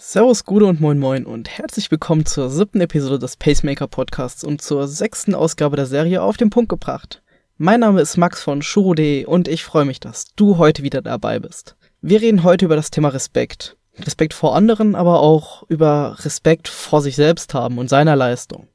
Servus, Gude und Moin Moin und herzlich willkommen zur siebten Episode des Pacemaker Podcasts und zur sechsten Ausgabe der Serie auf den Punkt gebracht. Mein Name ist Max von Shuro.de und ich freue mich, dass du heute wieder dabei bist. Wir reden heute über das Thema Respekt. Respekt vor anderen, aber auch über Respekt vor sich selbst haben und seiner Leistung.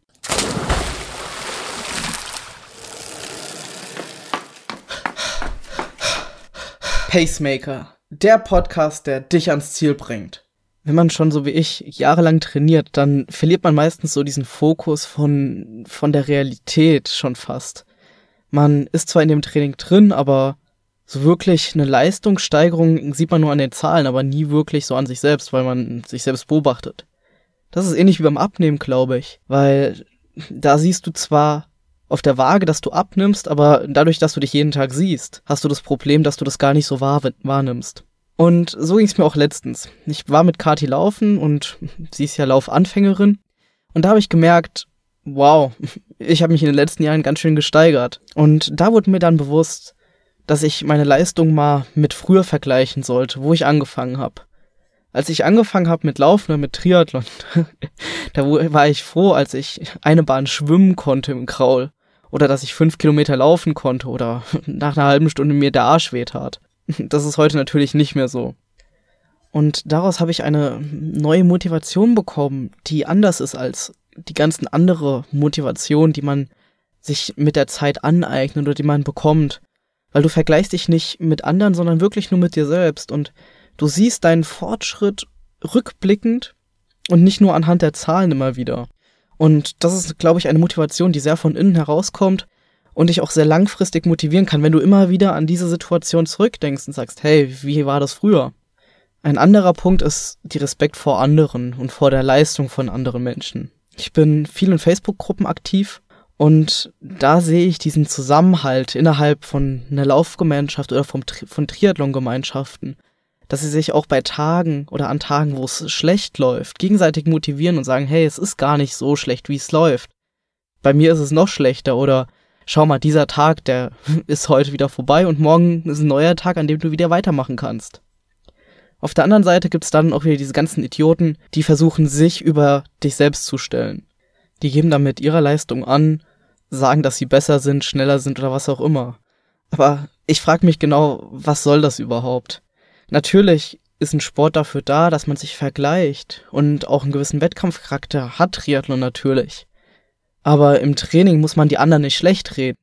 Pacemaker, der Podcast, der dich ans Ziel bringt. Wenn man schon so wie ich jahrelang trainiert, dann verliert man meistens so diesen Fokus von, von der Realität schon fast. Man ist zwar in dem Training drin, aber so wirklich eine Leistungssteigerung sieht man nur an den Zahlen, aber nie wirklich so an sich selbst, weil man sich selbst beobachtet. Das ist ähnlich wie beim Abnehmen, glaube ich, weil da siehst du zwar auf der Waage, dass du abnimmst, aber dadurch, dass du dich jeden Tag siehst, hast du das Problem, dass du das gar nicht so wahr wahrnimmst. Und so ging es mir auch letztens. Ich war mit Kati laufen und sie ist ja Laufanfängerin. Und da habe ich gemerkt, wow, ich habe mich in den letzten Jahren ganz schön gesteigert. Und da wurde mir dann bewusst, dass ich meine Leistung mal mit früher vergleichen sollte, wo ich angefangen habe. Als ich angefangen habe mit Laufen oder mit Triathlon, da war ich froh, als ich eine Bahn schwimmen konnte im Kraul oder dass ich fünf Kilometer laufen konnte oder nach einer halben Stunde mir der Arsch wehtat. Das ist heute natürlich nicht mehr so. Und daraus habe ich eine neue Motivation bekommen, die anders ist als die ganzen andere Motivation, die man sich mit der Zeit aneignet oder die man bekommt. Weil du vergleichst dich nicht mit anderen, sondern wirklich nur mit dir selbst und du siehst deinen Fortschritt rückblickend und nicht nur anhand der Zahlen immer wieder. Und das ist, glaube ich, eine Motivation, die sehr von innen herauskommt und dich auch sehr langfristig motivieren kann, wenn du immer wieder an diese Situation zurückdenkst und sagst, hey, wie war das früher? Ein anderer Punkt ist die Respekt vor anderen und vor der Leistung von anderen Menschen. Ich bin viel in Facebook-Gruppen aktiv und da sehe ich diesen Zusammenhalt innerhalb von einer Laufgemeinschaft oder vom, von Triathlon-Gemeinschaften dass sie sich auch bei Tagen oder an Tagen, wo es schlecht läuft, gegenseitig motivieren und sagen, hey, es ist gar nicht so schlecht, wie es läuft. Bei mir ist es noch schlechter oder schau mal, dieser Tag, der ist heute wieder vorbei und morgen ist ein neuer Tag, an dem du wieder weitermachen kannst. Auf der anderen Seite gibt's dann auch wieder diese ganzen Idioten, die versuchen, sich über dich selbst zu stellen. Die geben damit ihrer Leistung an, sagen, dass sie besser sind, schneller sind oder was auch immer. Aber ich frage mich genau, was soll das überhaupt? Natürlich ist ein Sport dafür da, dass man sich vergleicht und auch einen gewissen Wettkampfcharakter hat Triathlon natürlich. Aber im Training muss man die anderen nicht schlecht reden,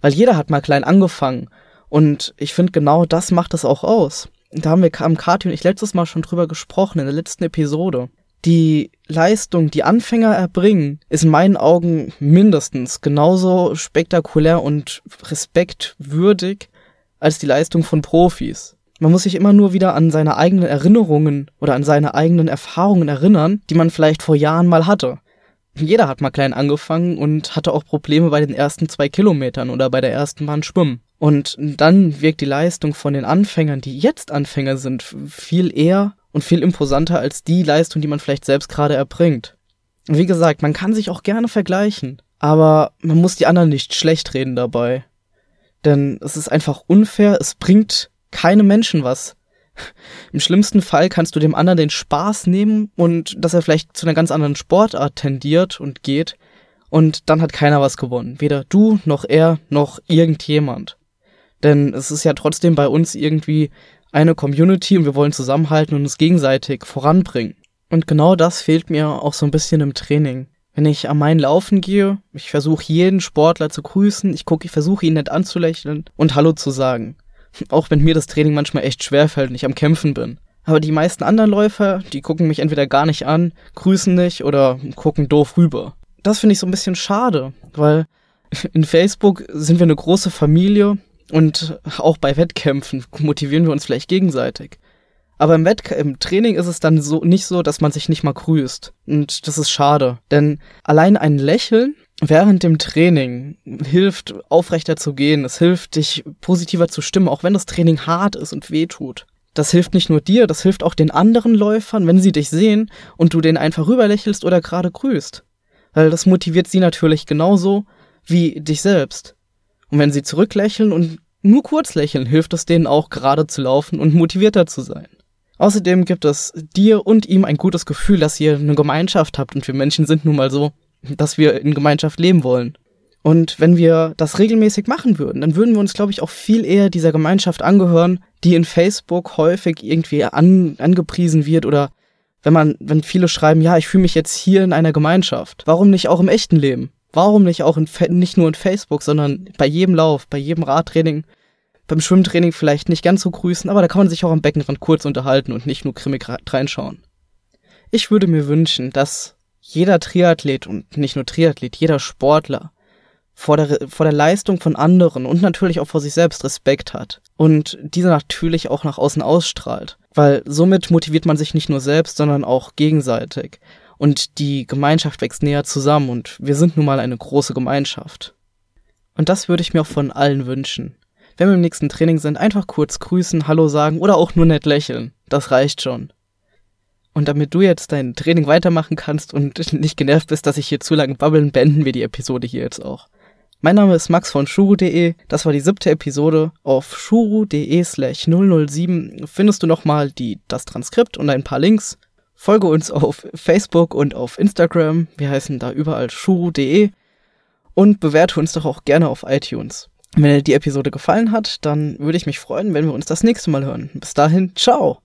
weil jeder hat mal klein angefangen und ich finde genau das macht es auch aus. Da haben wir am Kati und ich letztes Mal schon drüber gesprochen in der letzten Episode. Die Leistung, die Anfänger erbringen, ist in meinen Augen mindestens genauso spektakulär und respektwürdig als die Leistung von Profis. Man muss sich immer nur wieder an seine eigenen Erinnerungen oder an seine eigenen Erfahrungen erinnern, die man vielleicht vor Jahren mal hatte. Jeder hat mal klein angefangen und hatte auch Probleme bei den ersten zwei Kilometern oder bei der ersten Bahn schwimmen. Und dann wirkt die Leistung von den Anfängern, die jetzt Anfänger sind, viel eher und viel imposanter als die Leistung, die man vielleicht selbst gerade erbringt. wie gesagt, man kann sich auch gerne vergleichen, aber man muss die anderen nicht schlecht reden dabei. Denn es ist einfach unfair, es bringt keine Menschen was. Im schlimmsten Fall kannst du dem anderen den Spaß nehmen und dass er vielleicht zu einer ganz anderen Sportart tendiert und geht und dann hat keiner was gewonnen. Weder du noch er noch irgendjemand. Denn es ist ja trotzdem bei uns irgendwie eine Community und wir wollen zusammenhalten und uns gegenseitig voranbringen. Und genau das fehlt mir auch so ein bisschen im Training. Wenn ich am Main laufen gehe, ich versuche jeden Sportler zu grüßen, ich gucke, ich versuche ihn nett anzulächeln und Hallo zu sagen. Auch wenn mir das Training manchmal echt schwer fällt und ich am Kämpfen bin. Aber die meisten anderen Läufer, die gucken mich entweder gar nicht an, grüßen nicht oder gucken doof rüber. Das finde ich so ein bisschen schade, weil in Facebook sind wir eine große Familie und auch bei Wettkämpfen motivieren wir uns vielleicht gegenseitig. Aber im, Wett im Training ist es dann so nicht so, dass man sich nicht mal grüßt. Und das ist schade. Denn allein ein Lächeln während dem Training hilft, aufrechter zu gehen. Es hilft, dich positiver zu stimmen, auch wenn das Training hart ist und weh tut. Das hilft nicht nur dir, das hilft auch den anderen Läufern, wenn sie dich sehen und du denen einfach rüberlächelst oder gerade grüßt. Weil das motiviert sie natürlich genauso wie dich selbst. Und wenn sie zurücklächeln und nur kurz lächeln, hilft es denen auch gerade zu laufen und motivierter zu sein. Außerdem gibt es dir und ihm ein gutes Gefühl, dass ihr eine Gemeinschaft habt und wir Menschen sind nun mal so, dass wir in Gemeinschaft leben wollen. Und wenn wir das regelmäßig machen würden, dann würden wir uns, glaube ich, auch viel eher dieser Gemeinschaft angehören, die in Facebook häufig irgendwie an, angepriesen wird oder wenn man, wenn viele schreiben, ja, ich fühle mich jetzt hier in einer Gemeinschaft. Warum nicht auch im echten Leben? Warum nicht auch in, nicht nur in Facebook, sondern bei jedem Lauf, bei jedem Radtraining, beim Schwimmtraining vielleicht nicht ganz so grüßen, aber da kann man sich auch am Beckenrand kurz unterhalten und nicht nur grimmig reinschauen. Ich würde mir wünschen, dass jeder Triathlet und nicht nur Triathlet, jeder Sportler vor der, vor der Leistung von anderen und natürlich auch vor sich selbst Respekt hat und diese natürlich auch nach außen ausstrahlt, weil somit motiviert man sich nicht nur selbst, sondern auch gegenseitig und die Gemeinschaft wächst näher zusammen und wir sind nun mal eine große Gemeinschaft. Und das würde ich mir auch von allen wünschen. Wenn wir im nächsten Training sind, einfach kurz grüßen, Hallo sagen oder auch nur nett lächeln. Das reicht schon. Und damit du jetzt dein Training weitermachen kannst und nicht genervt bist, dass ich hier zu lange babbeln, beenden wir die Episode hier jetzt auch. Mein Name ist Max von shuru.de. Das war die siebte Episode. Auf shuru.de slash 007 findest du nochmal die, das Transkript und ein paar Links. Folge uns auf Facebook und auf Instagram. Wir heißen da überall shuru.de. Und bewerte uns doch auch gerne auf iTunes. Wenn dir die Episode gefallen hat, dann würde ich mich freuen, wenn wir uns das nächste Mal hören. Bis dahin, ciao!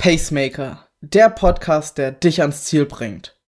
Pacemaker der Podcast, der dich ans Ziel bringt.